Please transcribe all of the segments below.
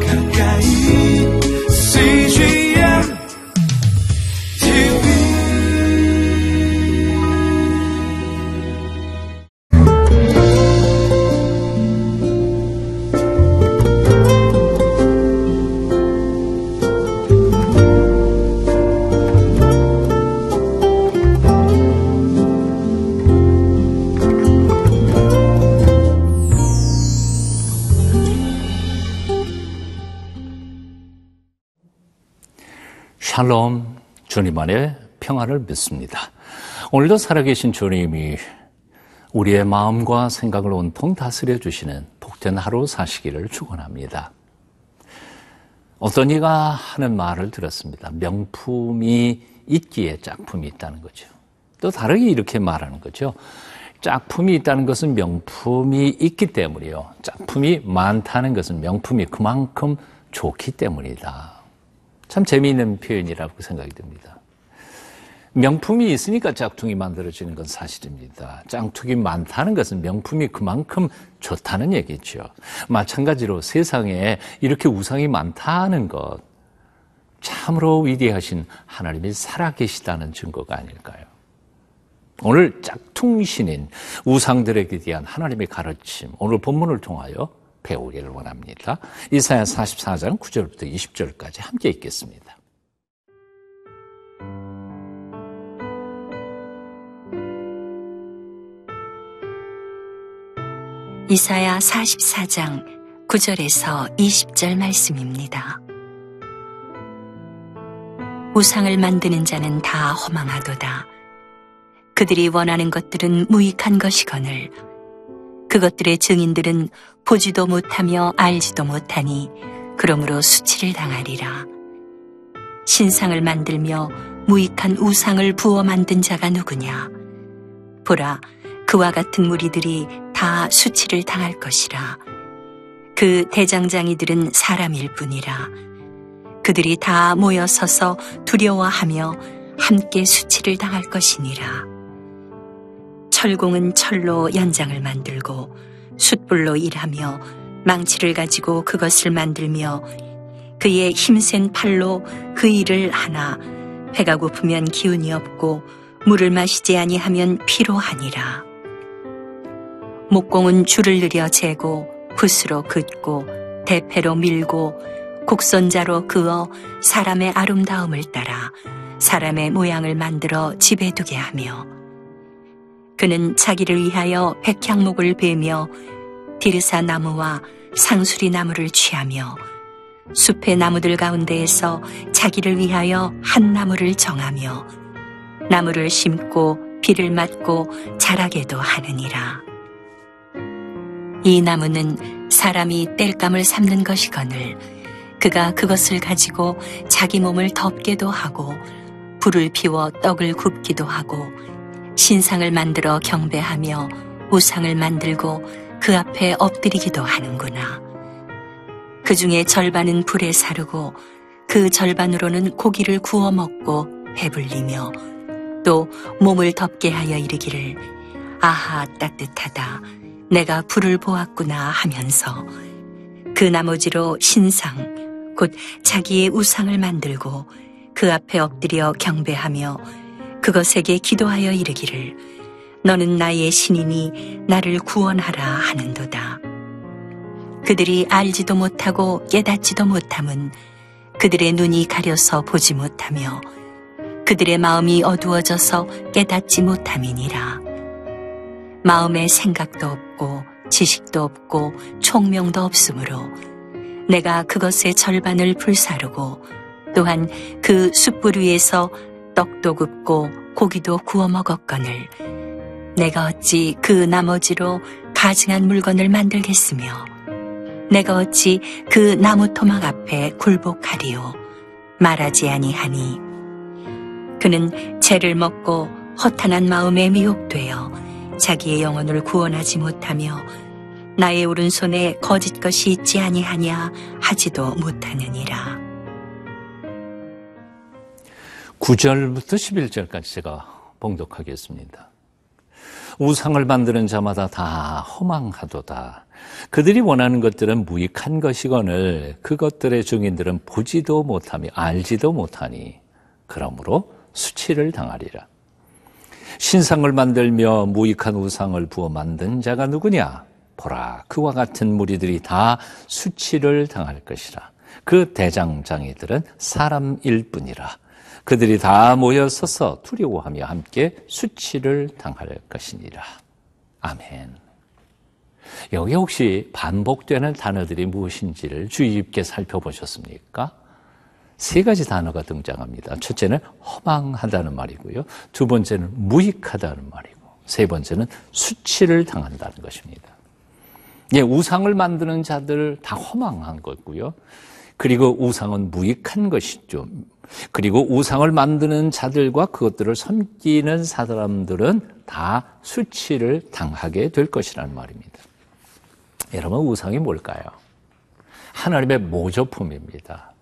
가까 샬롬 주님 안에 평안을 믿습니다. 오늘도 살아계신 주님이 우리의 마음과 생각을 온통 다스려 주시는 복된 하루 사시기를 축원합니다. 어떤 이가 하는 말을 들었습니다. 명품이 있기에 짝품이 있다는 거죠. 또 다르게 이렇게 말하는 거죠. 짝품이 있다는 것은 명품이 있기 때문이요. 짝품이 많다는 것은 명품이 그만큼 좋기 때문이다. 참 재미있는 표현이라고 생각이 듭니다. 명품이 있으니까 짝퉁이 만들어지는 건 사실입니다. 짝퉁이 많다는 것은 명품이 그만큼 좋다는 얘기죠. 마찬가지로 세상에 이렇게 우상이 많다는 것, 참으로 위대하신 하나님이 살아계시다는 증거가 아닐까요? 오늘 짝퉁신인 우상들에게 대한 하나님의 가르침, 오늘 본문을 통하여 배우기를 원합니다. 이사야 44장 9절부터 20절까지 함께 읽겠습니다. 이사야 44장 9절에서 20절 말씀입니다. 우상을 만드는 자는 다 허망하도다. 그들이 원하는 것들은 무익한 것이거늘 그것들의 증인들은 보지도 못하며 알지도 못하니 그러므로 수치를 당하리라. 신상을 만들며 무익한 우상을 부어 만든 자가 누구냐? 보라, 그와 같은 무리들이 다 수치를 당할 것이라. 그 대장장이들은 사람일 뿐이라. 그들이 다 모여 서서 두려워하며 함께 수치를 당할 것이니라. 철공은 철로 연장을 만들고 숯불로 일하며 망치를 가지고 그것을 만들며 그의 힘센 팔로 그 일을 하나 배가 고프면 기운이 없고 물을 마시지 아니하면 피로하니라. 목공은 줄을 늘여 재고 붓으로 긋고 대패로 밀고 곡선자로 그어 사람의 아름다움을 따라 사람의 모양을 만들어 집에 두게 하며 그는 자기를 위하여 백향목을 베며 디르사 나무와 상수리 나무를 취하며 숲의 나무들 가운데에서 자기를 위하여 한 나무를 정하며 나무를 심고 비를 맞고 자라게도 하느니라. 이 나무는 사람이 땔감을 삼는 것이거늘 그가 그것을 가지고 자기 몸을 덮게도 하고 불을 피워 떡을 굽기도 하고 신상을 만들어 경배하며 우상을 만들고 그 앞에 엎드리기도 하는구나. 그 중에 절반은 불에 사르고 그 절반으로는 고기를 구워 먹고 배불리며 또 몸을 덮게 하여 이르기를 아하 따뜻하다 내가 불을 보았구나 하면서 그 나머지로 신상 곧 자기의 우상을 만들고 그 앞에 엎드려 경배하며 그것에게 기도하여 이르기를 너는 나의 신이니 나를 구원하라 하는도다. 그들이 알지도 못하고 깨닫지도 못함은 그들의 눈이 가려서 보지 못하며 그들의 마음이 어두워져서 깨닫지 못함이니라. 마음에 생각도 없고 지식도 없고 총명도 없으므로 내가 그것의 절반을 불사르고 또한 그 숯불 위에서 떡도 굽고 고기도 구워 먹었거늘. 내가 어찌 그 나머지로 가증한 물건을 만들겠으며? 내가 어찌 그 나무 토막 앞에 굴복하리요? 말하지 아니하니. 그는 죄를 먹고 허탄한 마음에 미혹되어 자기의 영혼을 구원하지 못하며 나의 오른손에 거짓 것이 있지 아니하냐 하지도 못하느니라. 9절부터 11절까지 제가 봉독하겠습니다. 우상을 만드는 자마다 다 허망하도다. 그들이 원하는 것들은 무익한 것이거늘 그것들의 증인들은 보지도 못하며 알지도 못하니 그러므로 수치를 당하리라. 신상을 만들며 무익한 우상을 부어 만든 자가 누구냐? 보라, 그와 같은 무리들이 다 수치를 당할 것이라. 그 대장장이들은 사람일 뿐이라. 그들이 다 모여 서서 두려워하며 함께 수치를 당할 것이니라. 아멘. 여기 혹시 반복되는 단어들이 무엇인지를 주의 깊게 살펴보셨습니까? 세 가지 단어가 등장합니다. 첫째는 허망하다는 말이고요. 두 번째는 무익하다는 말이고, 세 번째는 수치를 당한다는 것입니다. 예, 우상을 만드는 자들 다 허망한 거고요. 그리고 우상은 무익한 것이죠. 그리고 우상을 만드는 자들과 그것들을 섬기는 사람들은 다 수치를 당하게 될 것이라는 말입니다. 여러분, 우상이 뭘까요? 하나님의 모조품입니다.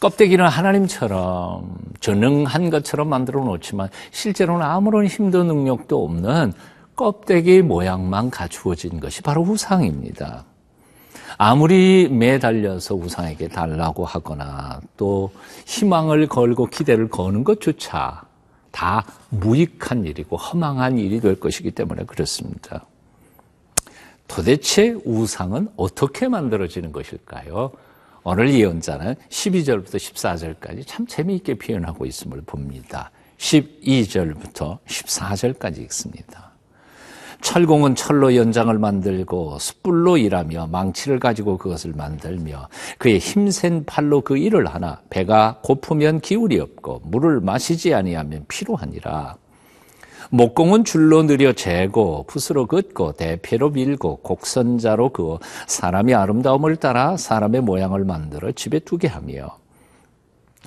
껍데기는 하나님처럼 전능한 것처럼 만들어 놓지만 실제로는 아무런 힘도 능력도 없는 껍데기 모양만 갖추어진 것이 바로 우상입니다. 아무리 매달려서 우상에게 달라고 하거나 또 희망을 걸고 기대를 거는 것조차 다 무익한 일이고 허망한 일이 될 것이기 때문에 그렇습니다. 도대체 우상은 어떻게 만들어지는 것일까요? 오늘 예언자는 12절부터 14절까지 참 재미있게 표현하고 있음을 봅니다. 12절부터 14절까지 읽습니다. 철공은 철로 연장을 만들고 숯불로 일하며 망치를 가지고 그것을 만들며 그의 힘센 팔로 그 일을 하나 배가 고프면 기울이 없고 물을 마시지 아니하면 피로하니라. 목공은 줄로 느려 재고 붓으로 긋고 대패로 밀고 곡선자로 그어 사람이 아름다움을 따라 사람의 모양을 만들어 집에 두게 하며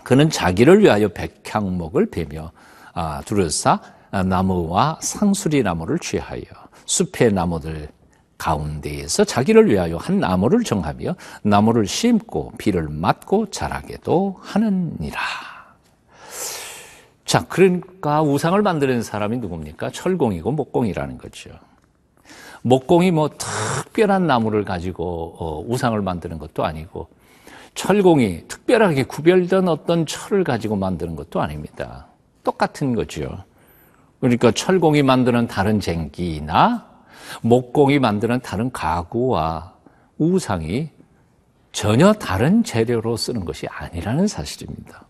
그는 자기를 위하여 백향목을 베며 아, 두르사 나무와 상수리 나무를 취하여 숲의 나무들 가운데에서 자기를 위하여 한 나무를 정하며 나무를 심고 비를 맞고 자라게도 하느니라. 자, 그러니까 우상을 만드는 사람이 누굽니까? 철공이고 목공이라는 거죠. 목공이 뭐 특별한 나무를 가지고 어, 우상을 만드는 것도 아니고 철공이 특별하게 구별된 어떤 철을 가지고 만드는 것도 아닙니다. 똑같은 거죠. 그러니까 철공이 만드는 다른 쟁기나 목공이 만드는 다른 가구와 우상이 전혀 다른 재료로 쓰는 것이 아니라는 사실입니다.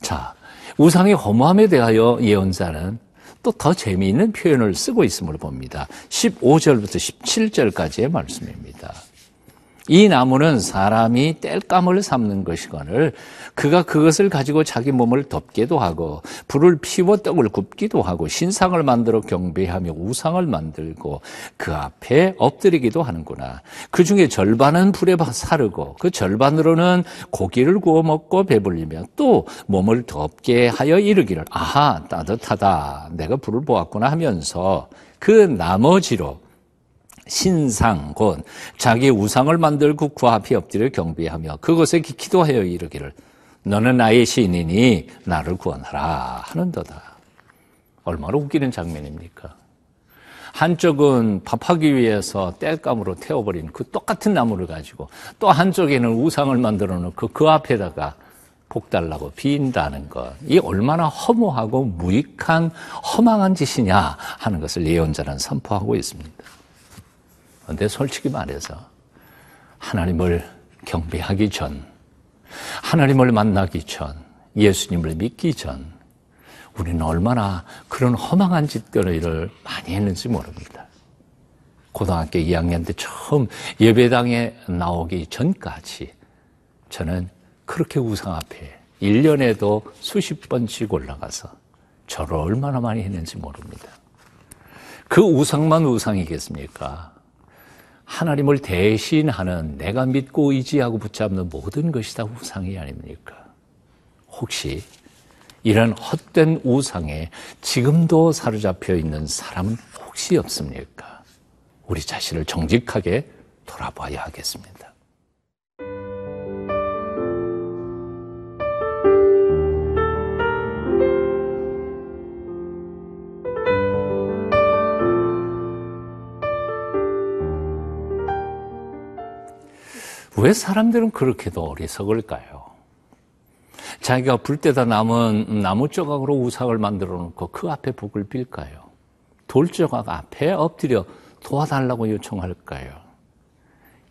자, 우상의 허무함에 대하여 예언자는 또 더 재미있는 표현을 쓰고 있음을 봅니다. 15절부터 17절까지의 말씀입니다. 이 나무는 사람이 땔감을 삼는 것이거늘 그가 그것을 가지고 자기 몸을 덮기도 하고 불을 피워 떡을 굽기도 하고 신상을 만들어 경배하며 우상을 만들고 그 앞에 엎드리기도 하는구나. 그 중에 절반은 불에 사르고 그 절반으로는 고기를 구워 먹고 배불리며 또 몸을 덮게 하여 이르기를 아하 따뜻하다 내가 불을 보았구나 하면서 그 나머지로 신상 곧 자기 우상을 만들고 그 앞에 엎드려 경배하며 그것에 기도하여 이르기를 너는 나의 신이니 나를 구원하라 하는도다. 얼마나 웃기는 장면입니까? 한쪽은 밥하기 위해서 땔감으로 태워버린 그 똑같은 나무를 가지고 또 한쪽에는 우상을 만들어 놓고 그 앞에다가 복 달라고 빈다는 것. 이 얼마나 허무하고 무익한 허망한 짓이냐 하는 것을 예언자는 선포하고 있습니다. 그런데 솔직히 말해서 하나님을 경배하기 전, 하나님을 만나기 전, 예수님을 믿기 전, 우리는 얼마나 그런 허망한 짓들을 많이 했는지 모릅니다. 고등학교 2학년 때 처음 예배당에 나오기 전까지 저는 그렇게 우상 앞에 1년에도 수십 번씩 올라가서 저를 얼마나 많이 했는지 모릅니다. 그 우상만 우상이겠습니까? 하나님을 대신하는 내가 믿고 의지하고 붙잡는 모든 것이 다 우상이 아닙니까? 혹시 이런 헛된 우상에 지금도 사로잡혀 있는 사람은 혹시 없습니까? 우리 자신을 정직하게 돌아봐야 하겠습니다. 왜 사람들은 그렇게도 어리석을까요? 자기가 불 때다 남은 나무 조각으로 우상을 만들어 놓고 그 앞에 북을 빌까요? 돌 조각 앞에 엎드려 도와달라고 요청할까요?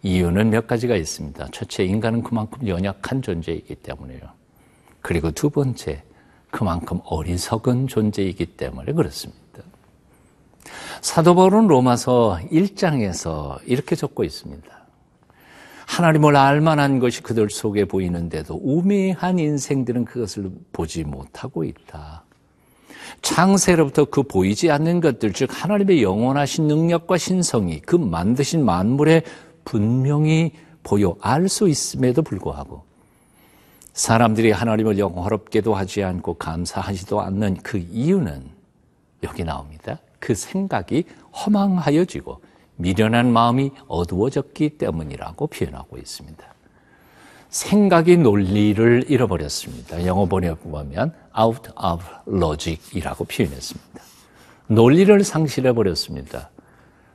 이유는 몇 가지가 있습니다. 첫째, 인간은 그만큼 연약한 존재이기 때문에요. 그리고 두 번째, 그만큼 어리석은 존재이기 때문에 그렇습니다. 사도 바울은 로마서 1장에서 이렇게 적고 있습니다. 하나님을 알만한 것이 그들 속에 보이는데도 우매한 인생들은 그것을 보지 못하고 있다. 창세로부터 그 보이지 않는 것들, 즉 하나님의 영원하신 능력과 신성이 그 만드신 만물에 분명히 보여 알 수 있음에도 불구하고 사람들이 하나님을 영화롭게도 하지 않고 감사하지도 않는 그 이유는 여기 나옵니다. 그 생각이 허망하여지고 미련한 마음이 어두워졌기 때문이라고 표현하고 있습니다. 생각이 논리를 잃어버렸습니다. 영어 번역 보면 out of logic이라고 표현했습니다. 논리를 상실해 버렸습니다.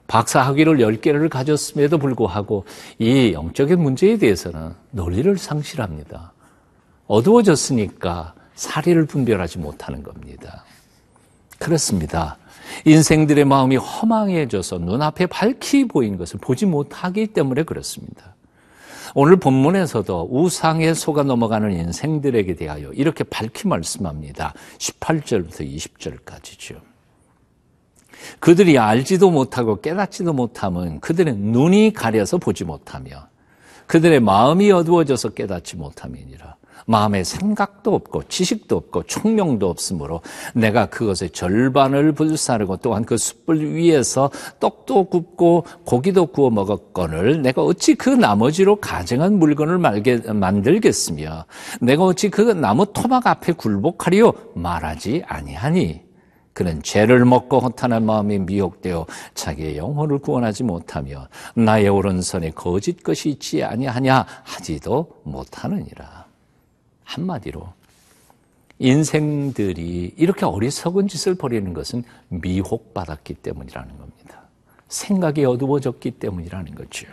박사 학위를 10개를 가졌음에도 불구하고 이 영적인 문제에 대해서는 논리를 상실합니다. 어두워졌으니까 사리를 분별하지 못하는 겁니다. 그렇습니다. 인생들의 마음이 허망해져서 눈앞에 밝히 보인 것을 보지 못하기 때문에 그렇습니다. 오늘 본문에서도 우상에 속아 넘어가는 인생들에게 대하여 이렇게 밝히 말씀합니다. 18절부터 20절까지죠. 그들이 알지도 못하고 깨닫지도 못함은 그들의 눈이 가려서 보지 못하며 그들의 마음이 어두워져서 깨닫지 못함이니라. 마음에 생각도 없고 지식도 없고 총명도 없으므로 내가 그것의 절반을 불사르고 또한 그 숯불 위에서 떡도 굽고 고기도 구워 먹었거늘 내가 어찌 그 나머지로 가정한 물건을 말게, 만들겠으며 내가 어찌 그 나무 토막 앞에 굴복하리요 말하지 아니하니 그는 죄를 먹고 허탄한 마음이 미혹되어 자기의 영혼을 구원하지 못하며 나의 오른손에 거짓 것이 있지 아니하냐 하지도 못하느니라. 한마디로 인생들이 이렇게 어리석은 짓을 벌이는 것은 미혹받았기 때문이라는 겁니다. 생각이 어두워졌기 때문이라는 거죠.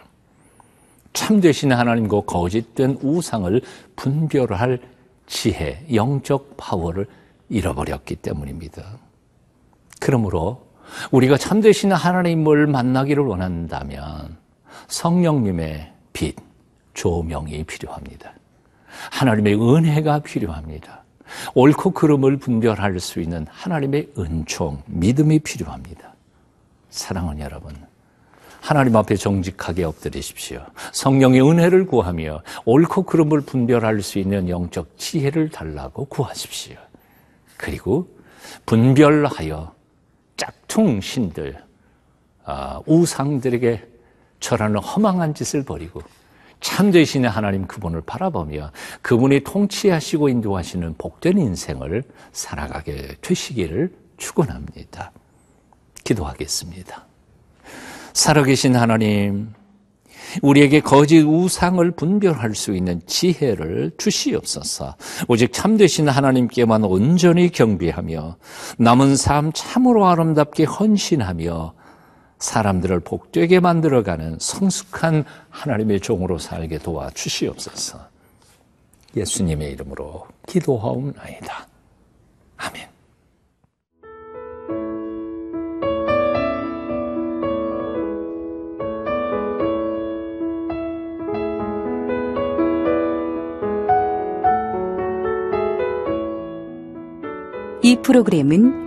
참되신 하나님과 거짓된 우상을 분별할 지혜, 영적 파워를 잃어버렸기 때문입니다. 그러므로 우리가 참되신 하나님을 만나기를 원한다면 성령님의 빛, 조명이 필요합니다. 하나님의 은혜가 필요합니다. 옳고 그름을 분별할 수 있는 하나님의 은총, 믿음이 필요합니다. 사랑하는 여러분, 하나님 앞에 정직하게 엎드리십시오. 성령의 은혜를 구하며 옳고 그름을 분별할 수 있는 영적 지혜를 달라고 구하십시오. 그리고 분별하여 짝퉁 신들, 아, 우상들에게 절하는 허망한 짓을 버리고 참 되신의 하나님 그분을 바라보며 그분이 통치하시고 인도하시는 복된 인생을 살아가게 되시기를 축원합니다. 기도하겠습니다. 살아계신 하나님, 우리에게 거짓 우상을 분별할 수 있는 지혜를 주시옵소서. 오직 참되신 하나님께만 온전히 경배하며 남은 삶 참으로 아름답게 헌신하며 사람들을 복되게 만들어가는 성숙한 하나님의 종으로 살게 도와 주시옵소서. 예수님의 이름으로 기도하옵나이다. 아멘. 이 프로그램은